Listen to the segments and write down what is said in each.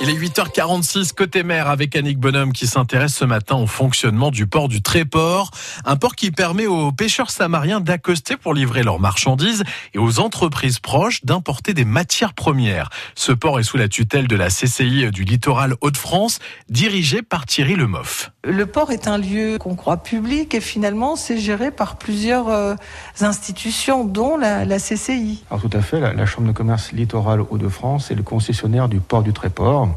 Il est 8h46 côté mer avec Annick Bonhomme qui s'intéresse ce matin au fonctionnement du port du Tréport. Un port qui permet aux pêcheurs samariens d'accoster pour livrer leurs marchandises et aux entreprises proches d'importer des matières premières. Ce port est sous la tutelle de la CCI du littoral Hauts-de-France, dirigé par Thierry Lemoff. Le port est un lieu qu'on croit public et finalement c'est géré par plusieurs euh, institutions, dont la, la, CCI. Alors tout à fait, la, la Chambre de commerce littoral Hauts-de-France est le concessionnaire du port du Tréport.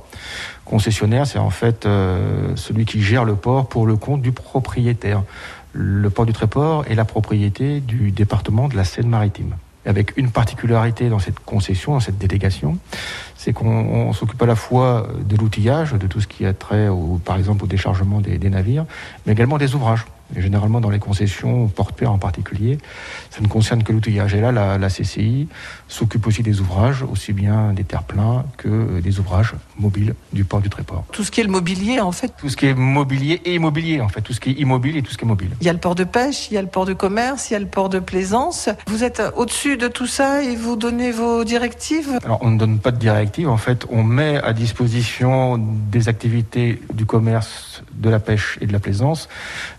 Concessionnaire, c'est en fait euh, celui qui gère le port pour le compte du propriétaire. Le port du Tréport est la propriété du département de la Seine-Maritime. Avec une particularité dans cette concession, dans cette délégation, c'est qu'on s'occupe à la fois de l'outillage, de tout ce qui a trait, par exemple, au déchargement des navires, mais également des ouvrages. Et généralement, dans les concessions portuaires en particulier, ça ne concerne que l'outillage. Et là, la, la CCI s'occupe aussi des ouvrages, aussi bien des terre-pleins que des ouvrages mobiles du port du Tréport. Tout ce qui est le mobilier, en fait Tout ce qui est mobilier et immobilier, en fait. Tout ce qui est immobile et tout ce qui est mobile. Il y a le port de pêche, il y a le port de commerce, il y a le port de plaisance. Vous êtes au-dessus de tout ça et vous donnez vos directives? Alors, on ne donne pas de directives. En fait, on met à disposition des activités du commerce, de la pêche et de la plaisance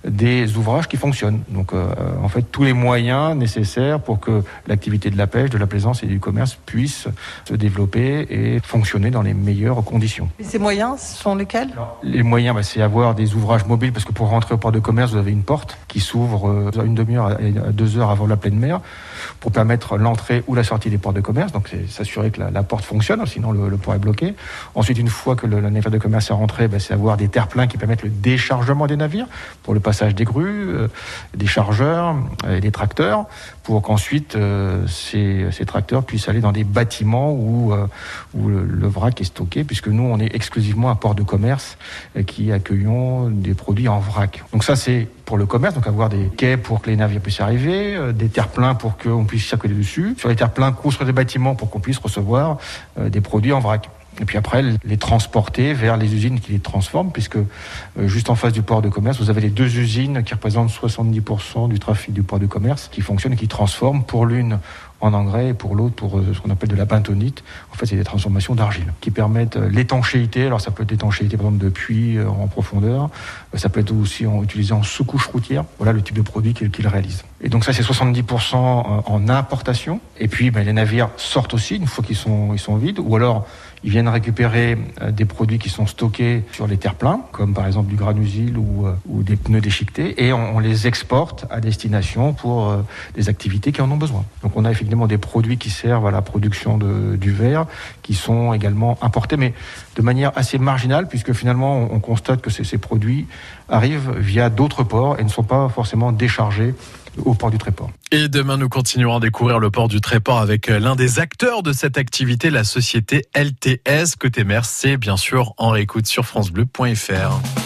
des ouvrages qui fonctionnent. Donc, euh, en fait, tous les moyens nécessaires pour que l'activité de la pêche, de la plaisance et du commerce puisse se développer et fonctionner dans les meilleures conditions. Et ces moyens sont lesquels? Alors, Les moyens, bah, c'est avoir des ouvrages mobiles parce que pour rentrer au port de commerce, vous avez une porte qui s'ouvre euh, une demi-heure à deux heures avant la pleine mer pour permettre l'entrée ou la sortie des ports de commerce. Donc, c'est s'assurer que la, la, porte fonctionne, sinon le, le, port est bloqué. Ensuite, une fois que le, le navire de commerce est rentré, bah, c'est avoir des terre-pleins qui permettent le déchargement des navires pour le passage des grues, euh, des chargeurs et des tracteurs pour qu'ensuite euh, ces, tracteurs puissent aller dans des bâtiments où, euh, le, vrac est stocké, puisque nous, on est exclusivement un port de commerce euh, qui accueillons des produits en vrac. Donc ça, c'est pour le commerce, donc avoir des quais pour que les navires puissent arriver, euh, des terre-pleins pour qu'on puisse circuler dessus, sur les terre-pleins, construire des bâtiments pour qu'on puisse recevoir euh, des produits en vrac et puis après les transporter vers les usines qui les transforment, puisque euh, juste en face du port de commerce, vous avez les deux usines qui représentent 70% du trafic du port de commerce, qui fonctionnent et qui transforment pour l'une en engrais et pour l'autre pour ce qu'on appelle de la bentonite. En fait, c'est des transformations d'argile qui permettent l'étanchéité. Alors, ça peut être l'étanchéité, par exemple, de puits en profondeur. Ça peut être aussi en, utilisé en sous-couche routière. Voilà le type de produit qu'ils qu réalisent. Et donc, ça, c'est 70% en importation. Et puis, ben, les navires sortent aussi une fois qu'ils sont, ils sont vides. Ou alors, ils viennent récupérer des produits qui sont stockés sur les terre-pleins, comme par exemple du granusil ou, ou des pneus déchiquetés, et on, on, les exporte à destination pour euh, des activités qui en ont besoin. Donc on a effectivement des produits qui servent à la production du verre, qui sont également importés, mais de manière assez marginale, puisque finalement on, on constate que ces, produits arrivent via d'autres ports et ne sont pas forcément déchargés au port du Tréport. Et demain, nous continuerons à découvrir le port du Tréport avec l'un des acteurs de cette activité, la société LTS. Côté mer, c'est bien sûr en réécoute sur FranceBleu.fr.